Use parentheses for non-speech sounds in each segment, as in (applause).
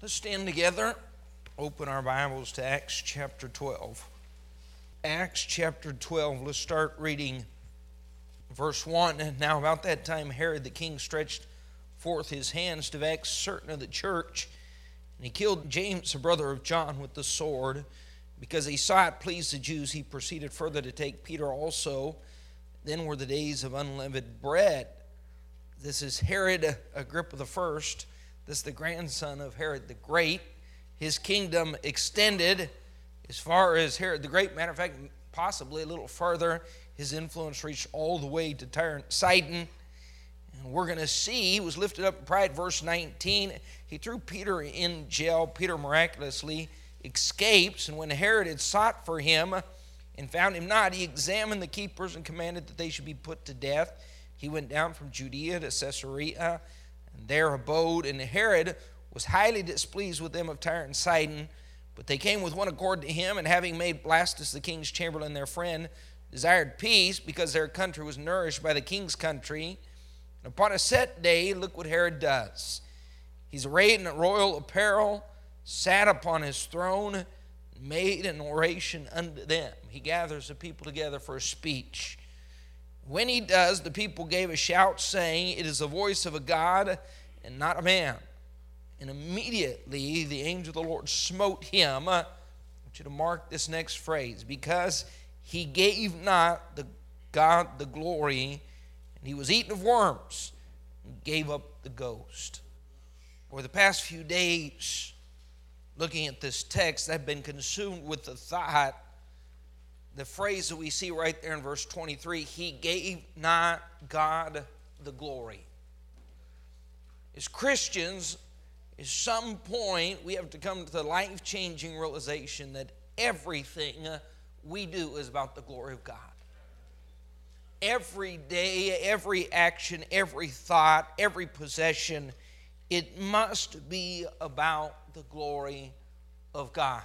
Let's stand together. Open our Bibles to Acts chapter 12. Acts chapter 12. Let's start reading verse 1. Now, about that time, Herod the king stretched forth his hands to vex certain of the church, and he killed James, the brother of John, with the sword. Because he saw it pleased the Jews, he proceeded further to take Peter also. Then were the days of unleavened bread. This is Herod Agrippa the first this is the grandson of Herod the Great. His kingdom extended as far as Herod the Great. Matter of fact, possibly a little further. His influence reached all the way to Tyre Sidon. And we're going to see he was lifted up in pride. Verse 19, he threw Peter in jail. Peter miraculously escapes. And when Herod had sought for him and found him not, he examined the keepers and commanded that they should be put to death. He went down from Judea to Caesarea and there abode. And Herod was highly displeased with them of Tyre and Sidon. But they came with one accord to him, and having made Blastus the king's chamberlain their friend, desired peace because their country was nourished by the king's country. And upon a set day, look what Herod does. He's arrayed in royal apparel, sat upon his throne, made an oration unto them. He gathers the people together for a speech. When he does, the people gave a shout, saying, It is the voice of a God and not a man. And immediately the angel of the Lord smote him. I want you to mark this next phrase because he gave not the God the glory, and he was eaten of worms and gave up the ghost. For the past few days, looking at this text, I've been consumed with the thought the phrase that we see right there in verse 23 He gave not God the glory. As Christians, at some point, we have to come to the life changing realization that everything we do is about the glory of God. Every day, every action, every thought, every possession, it must be about the glory of God.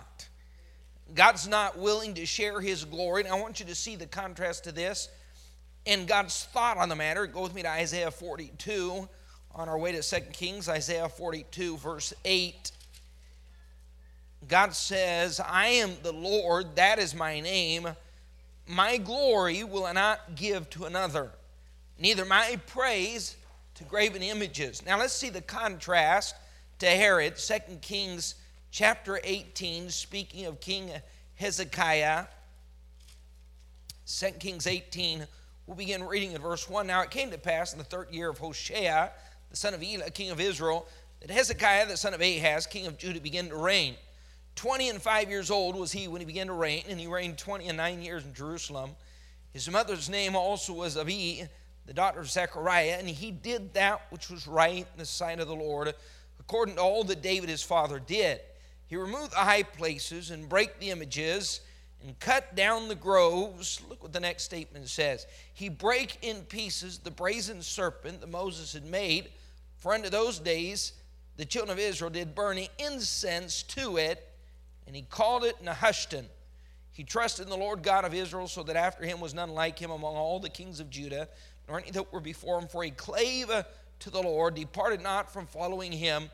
God's not willing to share his glory. And I want you to see the contrast to this and God's thought on the matter. Go with me to Isaiah 42 on our way to 2 Kings, Isaiah 42, verse 8. God says, I am the Lord, that is my name. My glory will I not give to another, neither my praise to graven images. Now let's see the contrast to Herod, 2 Kings chapter 18, speaking of King Hezekiah. 2 Kings 18, we'll begin reading in verse 1. Now it came to pass in the third year of Hoshea, the son of Elah, king of Israel, that Hezekiah, the son of Ahaz, king of Judah, began to reign. Twenty and five years old was he when he began to reign, and he reigned twenty and nine years in Jerusalem. His mother's name also was Abi, the daughter of Zechariah, and he did that which was right in the sight of the Lord, according to all that David his father did. He removed the high places and break the images and cut down the groves. Look what the next statement says. He brake in pieces the brazen serpent that Moses had made. For unto those days the children of Israel did burn incense to it, and he called it Nehushtan. He trusted in the Lord God of Israel, so that after him was none like him among all the kings of Judah, nor any that were before him. For he clave to the Lord, departed not from following him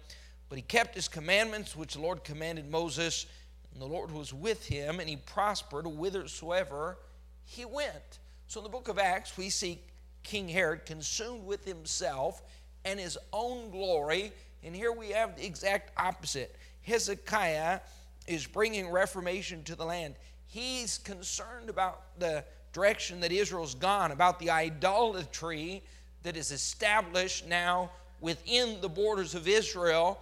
but he kept his commandments, which the Lord commanded Moses, and the Lord was with him, and he prospered whithersoever he went. So in the book of Acts, we see King Herod consumed with himself and his own glory. And here we have the exact opposite. Hezekiah is bringing reformation to the land. He's concerned about the direction that Israel's gone, about the idolatry that is established now within the borders of Israel.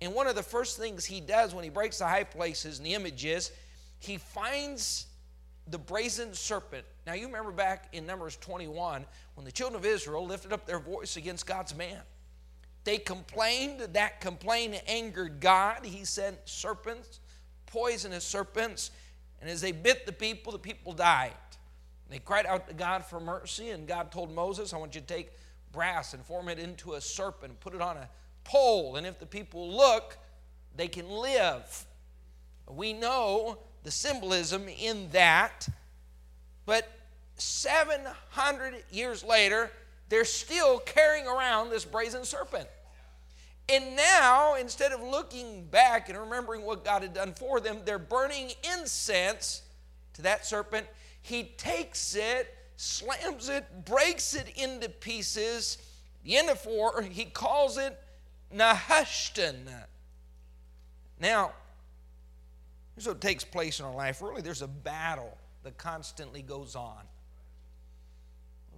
And one of the first things he does when he breaks the high places and the images, he finds the brazen serpent. Now, you remember back in Numbers 21 when the children of Israel lifted up their voice against God's man. They complained, that complaint angered God. He sent serpents, poisonous serpents, and as they bit the people, the people died. They cried out to God for mercy, and God told Moses, I want you to take brass and form it into a serpent put it on a pole, and if the people look, they can live. We know the symbolism in that, but 700 years later, they're still carrying around this brazen serpent. And now, instead of looking back and remembering what God had done for them, they're burning incense to that serpent. He takes it, slams it, breaks it into pieces. The end of four, he calls it Nehushtan. Now, here's what takes place in our life. Really, there's a battle that constantly goes on.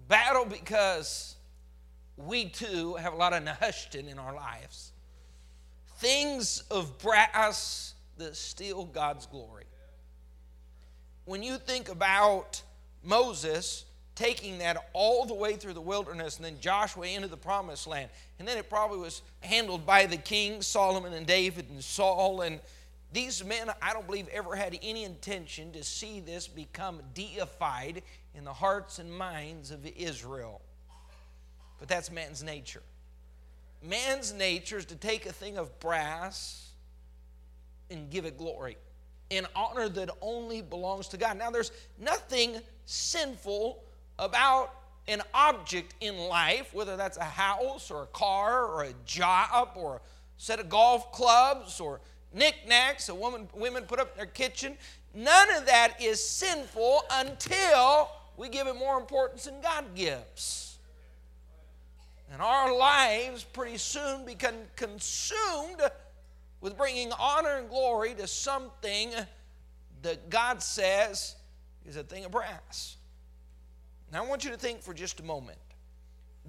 Battle because we too have a lot of Nehushtan in our lives. Things of brass that steal God's glory. When you think about Moses taking that all the way through the wilderness and then Joshua into the promised land, and then it probably was handled by the kings, Solomon and David and Saul, and these men, I don't believe, ever had any intention to see this become deified in the hearts and minds of Israel. But that's man's nature. Man's nature is to take a thing of brass and give it glory in honor that only belongs to God. Now, there's nothing sinful about an object in life, whether that's a house or a car or a job or a set of golf clubs or knickknacks a woman women put up in their kitchen. None of that is sinful until we give it more importance than God gives. And our lives pretty soon become consumed with bringing honor and glory to something that God says is a thing of brass. Now, I want you to think for just a moment.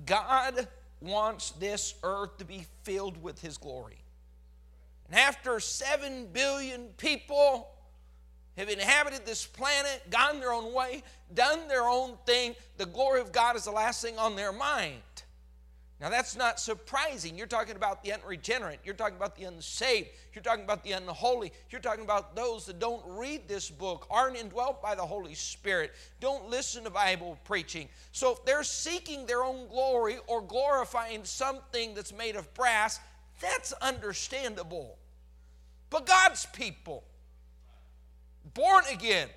God wants this earth to be filled with His glory. And after seven billion people have inhabited this planet, gone their own way, done their own thing, the glory of God is the last thing on their mind. Now, that's not surprising. You're talking about the unregenerate. You're talking about the unsaved. You're talking about the unholy. You're talking about those that don't read this book, aren't indwelt by the Holy Spirit, don't listen to Bible preaching. So, if they're seeking their own glory or glorifying something that's made of brass, that's understandable. But God's people, born again,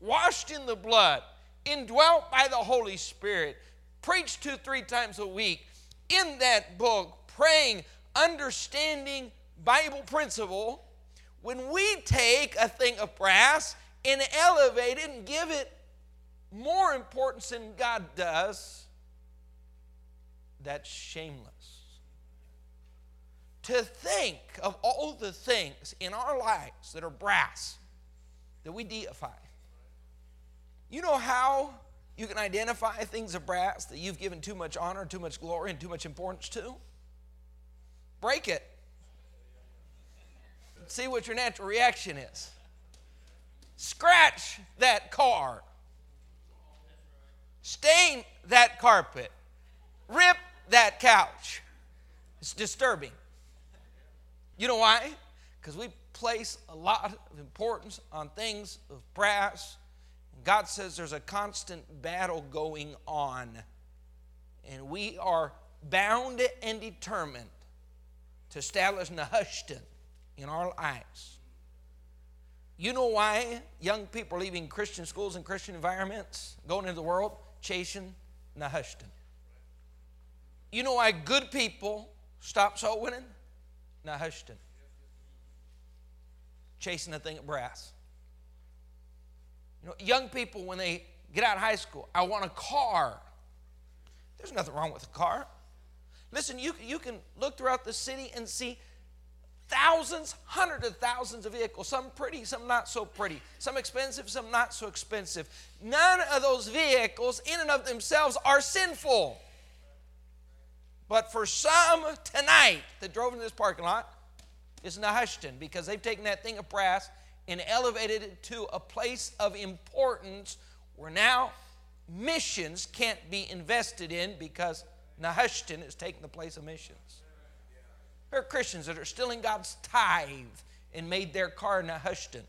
washed in the blood, indwelt by the Holy Spirit, preach two, three times a week in that book, praying, understanding Bible principle, when we take a thing of brass and elevate it and give it more importance than God does, that's shameless. To think of all the things in our lives that are brass that we deify. You know how you can identify things of brass that you've given too much honor, too much glory, and too much importance to. Break it. See what your natural reaction is. Scratch that car. Stain that carpet. Rip that couch. It's disturbing. You know why? Because we place a lot of importance on things of brass God says there's a constant battle going on, and we are bound and determined to establish Nehushtan in our lives. You know why young people are leaving Christian schools and Christian environments, going into the world, chasing Nehushtan? You know why good people stop soul winning? Nehushtan. Chasing a thing of brass. You know, young people, when they get out of high school, I want a car. There's nothing wrong with a car. Listen, you, you can look throughout the city and see thousands, hundreds of thousands of vehicles, some pretty, some not so pretty, some expensive, some not so expensive. None of those vehicles, in and of themselves, are sinful. But for some tonight that drove into this parking lot, it's Nehushtan because they've taken that thing of brass and elevated it to a place of importance where now missions can't be invested in because Nehushtan is taking the place of missions. There are Christians that are stealing God's tithe and made their car Nehushtan.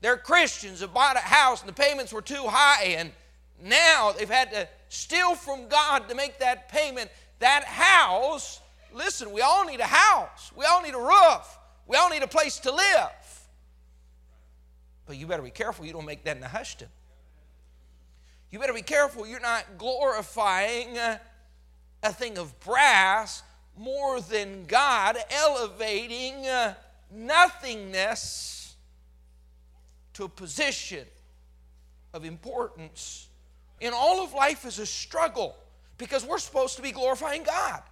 There are Christians that bought a house and the payments were too high and now they've had to steal from God to make that payment. That house, listen, we all need a house. We all need a roof. We all need a place to live. But you better be careful you don't make that in the Nehushtan. You better be careful you're not glorifying a thing of brass more than God, elevating nothingness to a position of importance. In all of life is a struggle because we're supposed to be glorifying God.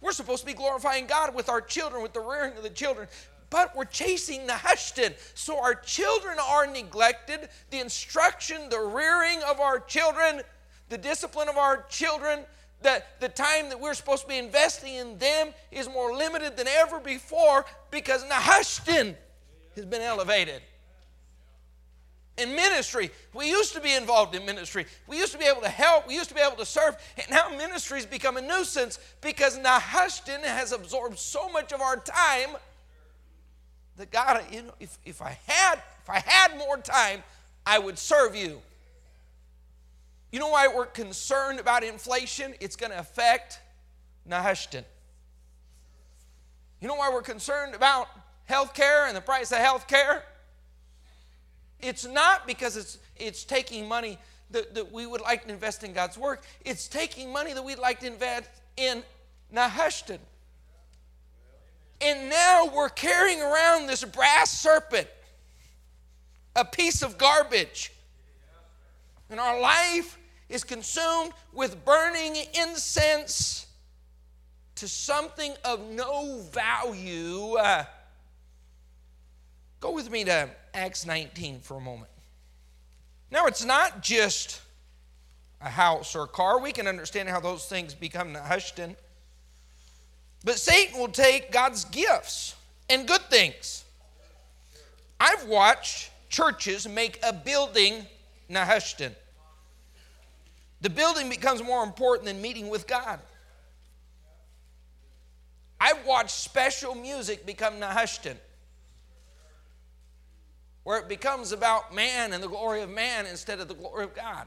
We're supposed to be glorifying God with our children, with the rearing of the children. But we're chasing Nehushtan. So our children are neglected. The instruction, the rearing of our children, the discipline of our children, the, the time that we're supposed to be investing in them is more limited than ever before because Nehushtan has been elevated. In ministry, we used to be involved in ministry. We used to be able to help. We used to be able to serve. And now ministry's become a nuisance because Nehushtan has absorbed so much of our time that God, you know, if, if I had if I had more time, I would serve you. You know why we're concerned about inflation? It's going to affect Nehushtan. You know why we're concerned about health care and the price of health care? It's not because it's, it's taking money that, that we would like to invest in God's work. It's taking money that we'd like to invest in Nehushtan. And now we're carrying around this brass serpent, a piece of garbage. And our life is consumed with burning incense to something of no value. Uh, go with me to Acts 19 for a moment. Now, it's not just a house or a car. We can understand how those things become Nehushtan. But Satan will take God's gifts and good things. I've watched churches make a building Nehushtan. The building becomes more important than meeting with God. I've watched special music become Nehushtan, where it becomes about man and the glory of man instead of the glory of God.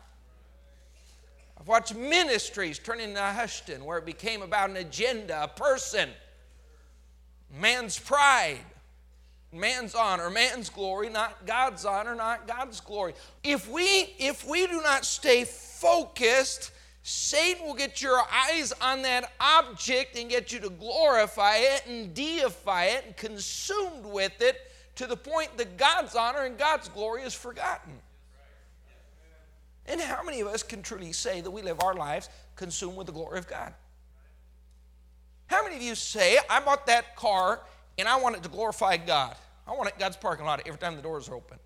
I've watched ministries turn into Nehushtan, where it became about an agenda, a person, man's pride, man's honor, man's glory, not God's honor, not God's glory. If we if we do not stay focused, Satan will get your eyes on that object and get you to glorify it and deify it and consumed with it to the point that God's honor and God's glory is forgotten. And how many of us can truly say that we live our lives consumed with the glory of God? How many of you say, I bought that car and I want it to glorify God? I want it God's parking lot every time the doors are open.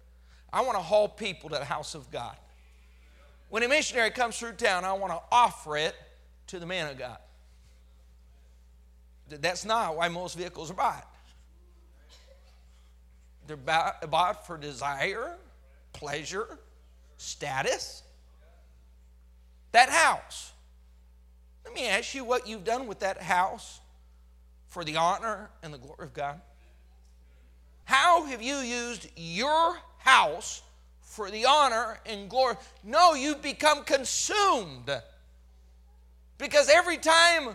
I want to haul people to the house of God. When a missionary comes through town, I want to offer it to the man of God. That's not why most vehicles are bought. They're bought for desire, pleasure, status. That house. Let me ask you what you've done with that house for the honor and the glory of God. How have you used your house for the honor and glory. No, you've become consumed. Because every time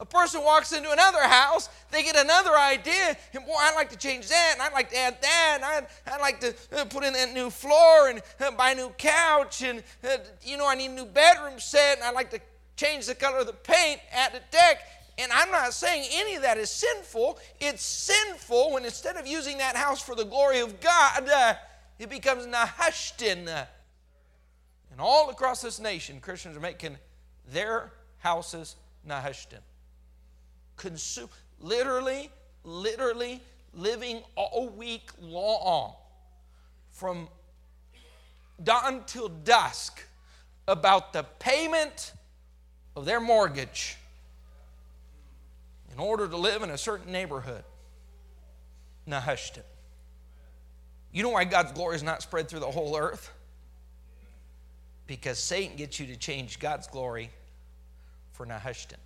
a person walks into another house, they get another idea. And boy, I'd like to change that, and I'd like to add that, and I'd, I'd like to uh, put in that new floor and uh, buy a new couch, and uh, you know, I need a new bedroom set, and I'd like to change the color of the paint at the deck. And I'm not saying any of that is sinful. It's sinful when instead of using that house for the glory of God, it becomes Nehushtan. And all across this nation, Christians are making their houses Nehushtan. Consume, literally, literally living all week long from dawn till dusk about the payment of their mortgage in order to live in a certain neighborhood. Nehushtan. You know why God's glory is not spread through the whole earth? Because Satan gets you to change God's glory for Nehushtan.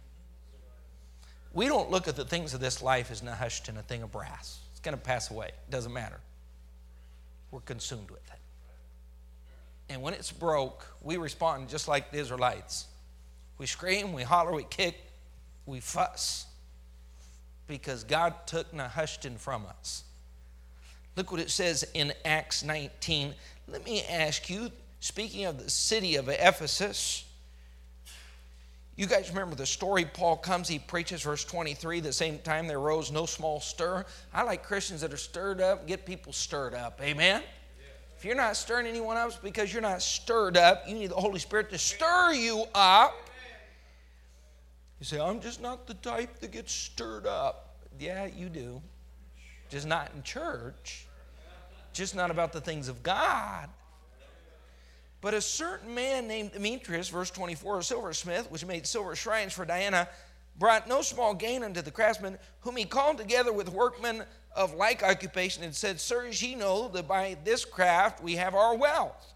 We don't look at the things of this life as Nehushtan, a thing of brass. It's going to pass away. It doesn't matter. We're consumed with it. And when it's broke, we respond just like the Israelites. We scream, we holler, we kick, we fuss because God took Nehushtan from us. Look what it says in Acts 19. Let me ask you, speaking of the city of Ephesus, You guys remember the story? Paul comes, he preaches, verse 23. The same time there rose no small stir. I like Christians that are stirred up, get people stirred up. Amen? If you're not stirring anyone up, it's because you're not stirred up. You need the Holy Spirit to stir you up. You say, I'm just not the type that gets stirred up. Yeah, you do. Just not in church. Just not about the things of God. But a certain man named Demetrius, verse 24, a silversmith, which made silver shrines for Diana, brought no small gain unto the craftsmen, whom he called together with workmen of like occupation, and said, Sirs, ye know that by this craft we have our wealth.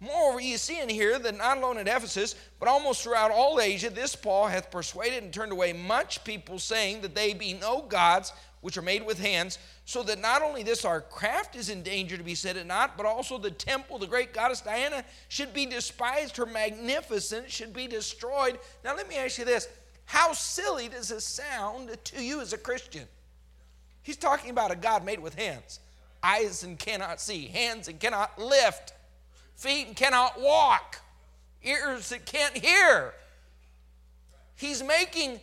Moreover, ye see in here that not alone at Ephesus, but almost throughout all Asia, this Paul hath persuaded and turned away much people, saying that they be no gods which are made with hands, so that not only this our craft is in danger to be set at naught, but also the temple, the great goddess Diana, should be despised, her magnificence should be destroyed. Now, let me ask you this how silly does this sound to you as a Christian? He's talking about a God made with hands, eyes and cannot see, hands and cannot lift, feet and cannot walk, ears that can't hear. He's making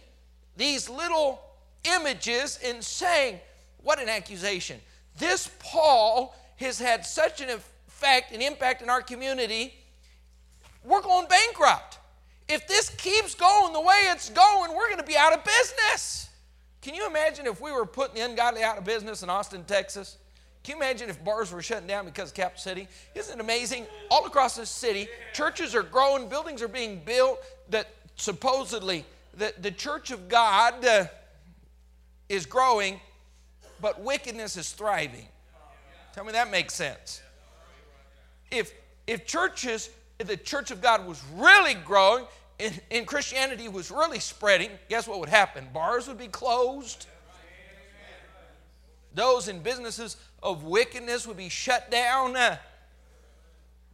these little images and saying, What an accusation. This Paul has had such an effect and impact in our community, we're going bankrupt. If this keeps going the way it's going, we're going to be out of business. Can you imagine if we were putting the ungodly out of business in Austin, Texas? Can you imagine if bars were shutting down because of Cap City? Isn't it amazing? All across the city, churches are growing, buildings are being built that supposedly the, the church of God uh, is growing, but wickedness is thriving. Tell me that makes sense. If, if churches, if the church of God was really growing and, and Christianity was really spreading, guess what would happen? Bars would be closed. Those in businesses of wickedness would be shut down.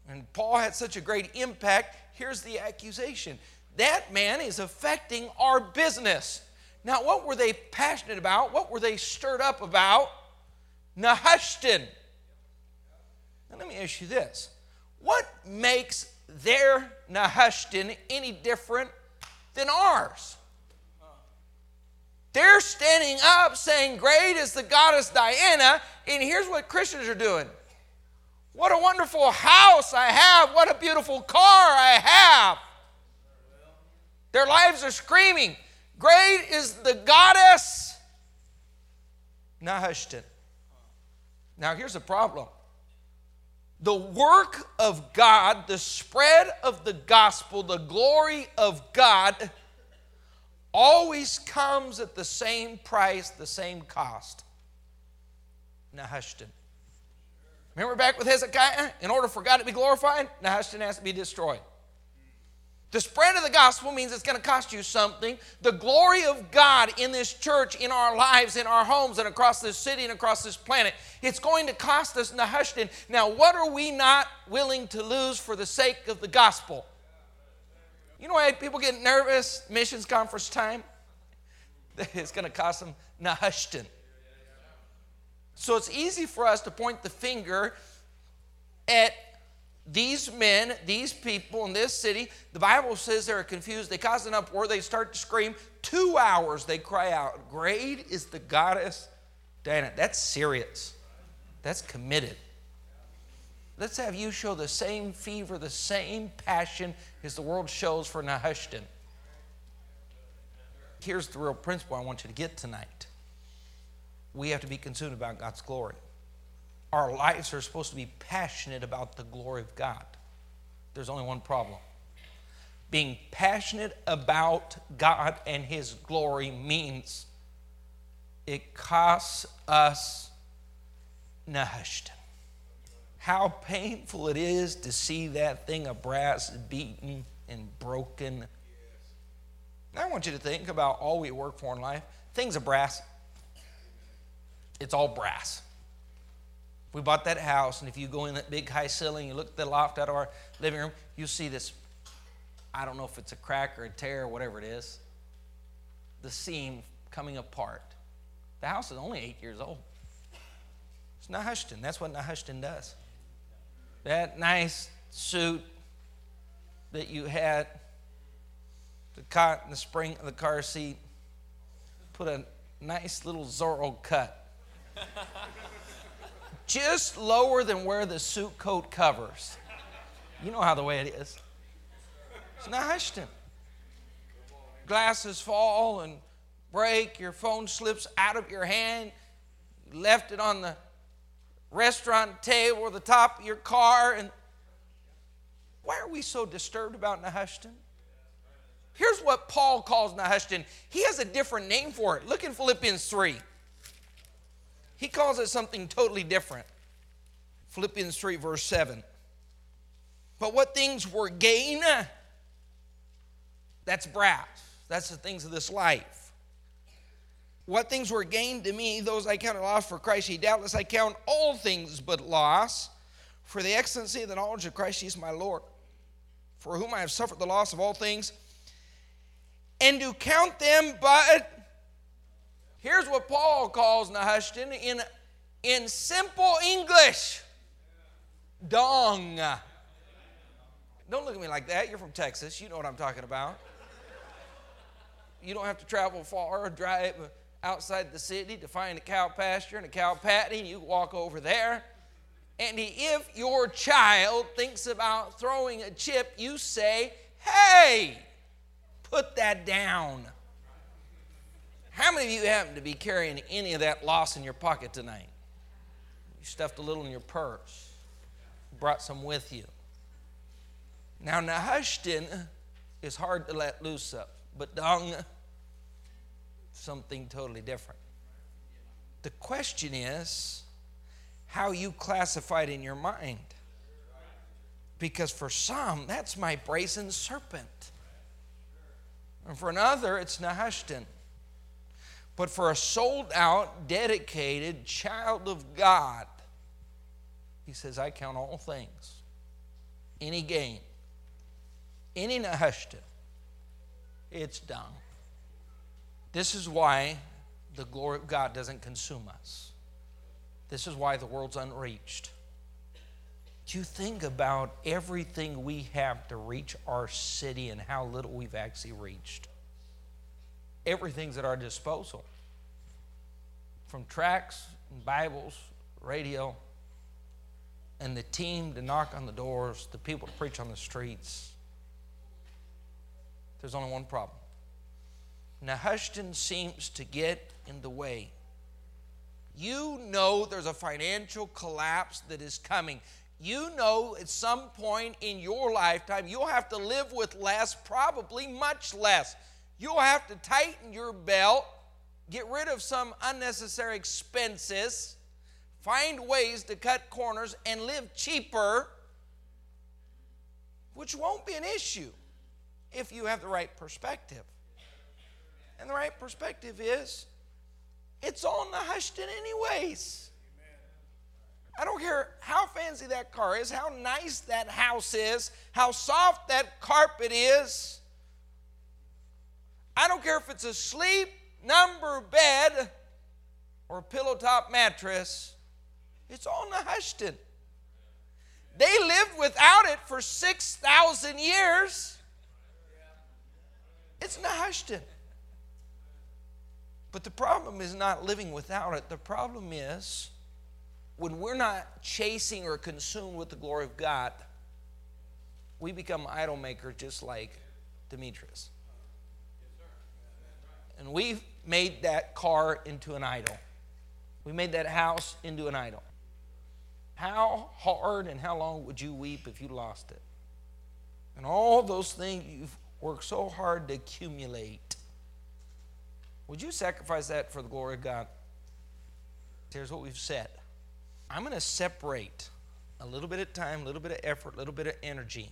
And Paul had such a great impact. Here's the accusation that man is affecting our business. Now, what were they passionate about? What were they stirred up about? Nehushtan. Now, let me ask you this what makes their Nehushtan any different than ours? They're standing up saying, Great is the goddess Diana, and here's what Christians are doing. What a wonderful house I have. What a beautiful car I have. Their lives are screaming, Great is the goddess Nehushtan. Now, here's the problem the work of God, the spread of the gospel, the glory of God always comes at the same price, the same cost. Nehushtan. Remember back with Hezekiah? In order for God to be glorified, Nehushtan has to be destroyed. The spread of the gospel means it's going to cost you something. The glory of God in this church, in our lives, in our homes, and across this city and across this planet, it's going to cost us Nehushtan. Now, what are we not willing to lose for the sake of the gospel? You know why people get nervous missions conference time? (laughs) It's going to cost them Nehushtan. So it's easy for us to point the finger at these men, these people in this city, the Bible says they're confused. They cause an uproar. They start to scream. Two hours they cry out, Great is the goddess Diana. That's serious. That's committed. Let's have you show the same fever, the same passion as the world shows for Nehushtan. Here's the real principle I want you to get tonight. We have to be consumed about God's glory our lives are supposed to be passionate about the glory of God. There's only one problem. Being passionate about God and His glory means it costs us Nehushtan. How painful it is to see that thing of brass beaten and broken. I want you to think about all we work for in life. Things of brass, it's all brass we bought that house, and if you go in that big high ceiling, you look at the loft out of our living room, you'll see this. I don't know if it's a crack or a tear or whatever it is. The seam coming apart. The house is only eight years old. It's Nehushtan. That's what Nehushtan does. That nice suit that you had, the cot in the spring of the car seat, put a nice little Zorro cut. (laughs) Just lower than where the suit coat covers. You know how the way it is. It's Nehushtan. Glasses fall and break, your phone slips out of your hand, you left it on the restaurant table or the top of your car, and why are we so disturbed about Nehushtan? Here's what Paul calls Nehushtan. He has a different name for it. Look in Philippians 3. He calls it something totally different. Philippians 3, verse 7. But what things were gain? That's brass. That's the things of this life. What things were gained to me, those I counted loss for Christ. He doubtless I count all things but loss for the excellency of the knowledge of Christ Jesus my Lord for whom I have suffered the loss of all things, and to count them but here's what Paul calls Nehushtan in, in simple English dung. Don't look at me like that. You're from Texas. You know what I'm talking about. You don't have to travel far or drive outside the city to find a cow pasture and a cow patty. You walk over there and if your child thinks about throwing a chip, you say, hey, put that down. How many of you happen to be carrying any of that loss in your pocket tonight? You stuffed a little in your purse, brought some with you. Now, Nehushtan is hard to let loose of, but dung, something totally different. The question is, how you classified in your mind. Because for some, that's my brazen serpent. And for another, it's Nehushtan. But for a sold out, dedicated child of God, he says, I count all things, any gain, any Nehushtan, it's done. This is why the glory of God doesn't consume us. This is why the world's unreached. Do you think about everything we have to reach our city and how little we've actually reached? Everything's at our disposal. From tracts, Bibles, radio, and the team to knock on the doors, the people to preach on the streets. There's only one problem. Nehushtan seems to get in the way you know there's a financial collapse that is coming. You know at some point in your lifetime you'll have to live with less, probably much less. You'll have to tighten your belt, get rid of some unnecessary expenses, find ways to cut corners, and live cheaper, which won't be an issue if you have the right perspective. And the right perspective is it's on Nehushtan anyways. I don't care how fancy that car is, how nice that house is, how soft that carpet is. I don't care if it's a sleep number bed or a pillow top mattress. It's all Nehushtan. They lived without it for 6,000 years. It's Nehushtan. But the problem is not living without it. The problem is when we're not chasing or consumed with the glory of God, we become idol makers just like Demetrius. And we've made that car into an idol. We made that house into an idol. How hard and how long would you weep if you lost it? And all those things you've worked so hard to accumulate would you sacrifice that for the glory of God? Here's what we've said I'm going to separate a little bit of time, a little bit of effort, a little bit of energy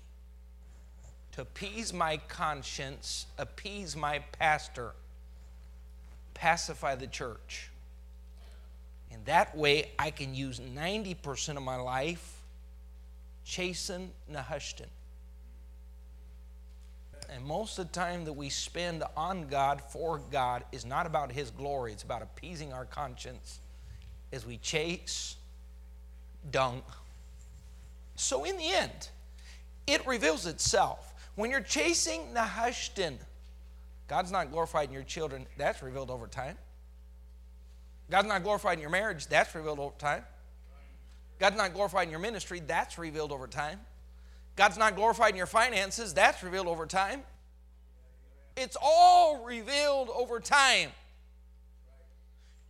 to appease my conscience, appease my pastor, pacify the church. And that way I can use 90% of my life chasing Nehushtan. And most of the time that we spend on God, for God, is not about His glory. It's about appeasing our conscience as we chase dung. So, in the end, it reveals itself. When you're chasing Nehushtan, God's not glorified in your children, that's revealed over time. God's not glorified in your marriage, that's revealed over time. God's not glorified in your ministry, that's revealed over time. God's not glorified in your finances, that's revealed over time. It's all revealed over time.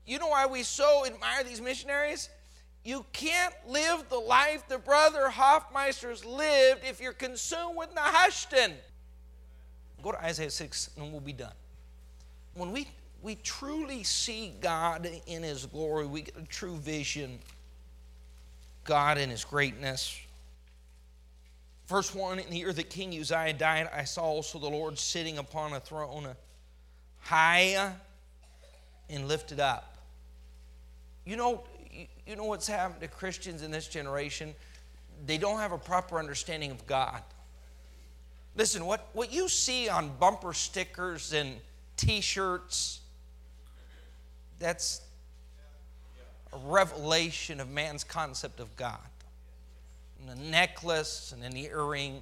You know why we so admire these missionaries? You can't live the life the brother Hoffmeisters lived if you're consumed with Nehushtan. Go to Isaiah 6 and we'll be done. When we, we truly see God in His glory, we get a true vision. God in His greatness. Verse 1 In the year that King Uzziah died, I saw also the Lord sitting upon a throne, high and lifted up. You know, you know what's happened to Christians in this generation? They don't have a proper understanding of God. Listen, what, what you see on bumper stickers and t shirts, that's a revelation of man's concept of God. And a necklace and an earring,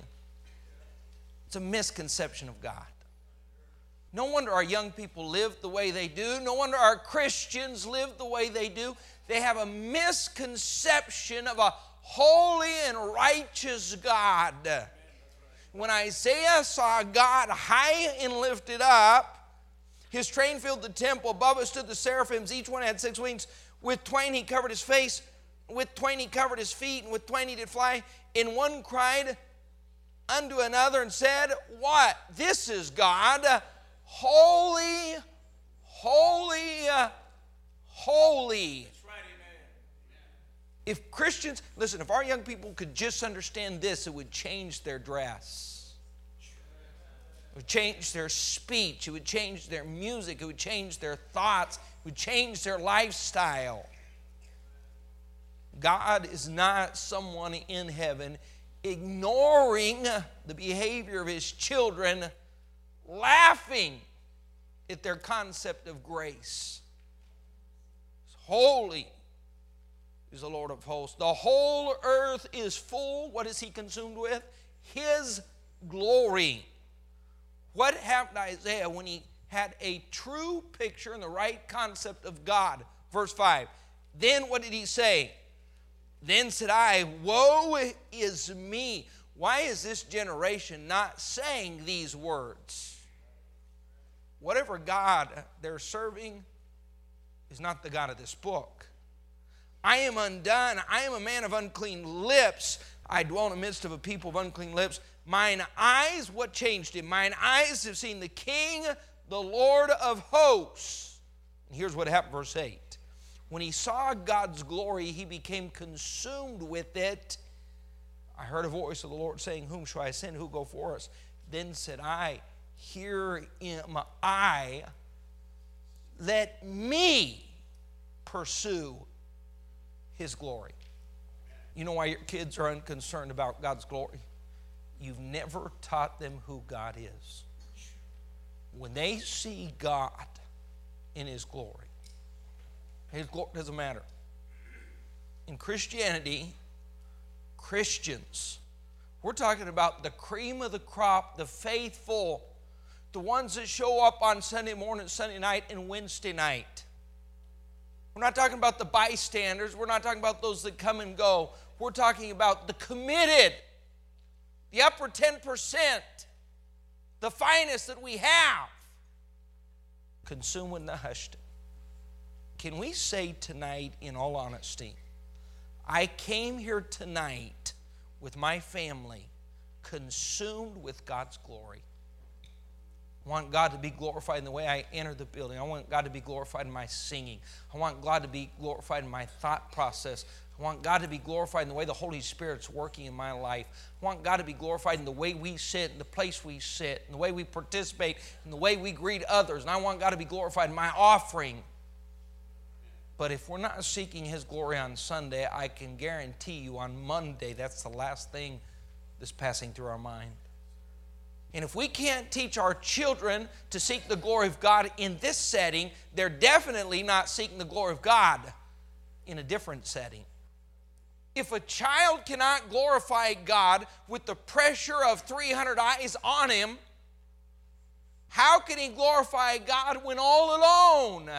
it's a misconception of God. No wonder our young people live the way they do. No wonder our Christians live the way they do. They have a misconception of a holy and righteous God. When Isaiah saw God high and lifted up, his train filled the temple. Above it stood the seraphims. Each one had six wings. With twain he covered his face. With twain he covered his feet. And with twain he did fly. And one cried unto another and said, What? This is God. Holy, holy, holy. If Christians, listen, if our young people could just understand this, it would change their dress. It would change their speech. It would change their music. It would change their thoughts. It would change their lifestyle. God is not someone in heaven ignoring the behavior of his children, laughing at their concept of grace. It's holy is the Lord of hosts. The whole earth is full. What is he consumed with? His glory. What happened to Isaiah when he had a true picture and the right concept of God? Verse 5. Then what did he say? Then said I, Woe is me. Why is this generation not saying these words? Whatever God they're serving is not the God of this book. I am undone. I am a man of unclean lips. I dwell in the midst of a people of unclean lips. Mine eyes, what changed him? Mine eyes have seen the King, the Lord of hosts. And here's what happened, verse 8. When he saw God's glory, he became consumed with it. I heard a voice of the Lord saying, Whom shall I send? Who go for us? Then said I, Here am I. Let me pursue his glory. You know why your kids are unconcerned about God's glory? You've never taught them who God is. When they see God in His glory, His glory doesn't matter. In Christianity, Christians, we're talking about the cream of the crop, the faithful, the ones that show up on Sunday morning, Sunday night, and Wednesday night. We're not talking about the bystanders. We're not talking about those that come and go. We're talking about the committed, the upper 10%, the finest that we have. Consume the Nehushtan. Can we say tonight, in all honesty, I came here tonight with my family consumed with God's glory? I want God to be glorified in the way I enter the building. I want God to be glorified in my singing. I want God to be glorified in my thought process. I want God to be glorified in the way the Holy Spirit's working in my life. I want God to be glorified in the way we sit, in the place we sit, in the way we participate, in the way we greet others. And I want God to be glorified in my offering. But if we're not seeking His glory on Sunday, I can guarantee you on Monday, that's the last thing that's passing through our mind. And if we can't teach our children to seek the glory of God in this setting, they're definitely not seeking the glory of God in a different setting. If a child cannot glorify God with the pressure of 300 eyes on him, How can he glorify God when all alone?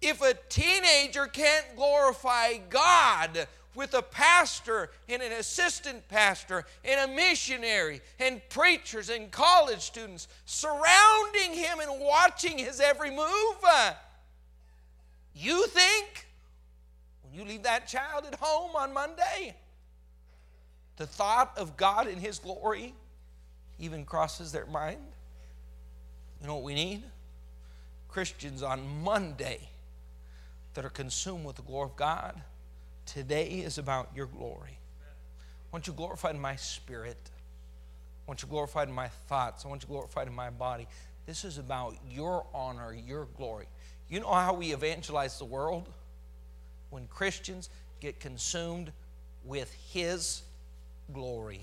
If a teenager can't glorify God with a pastor and an assistant pastor and a missionary and preachers and college students surrounding him and watching his every move, uh, you think when you leave that child at home on Monday, the thought of God and His glory even crosses their mind? You know what we need? Christians on Monday that are consumed with the glory of God. Today is about your glory. I want you glorified in my spirit. I want you glorified in my thoughts. I want you glorified in my body. This is about your honor, your glory. You know how we evangelize the world? When Christians get consumed with His glory.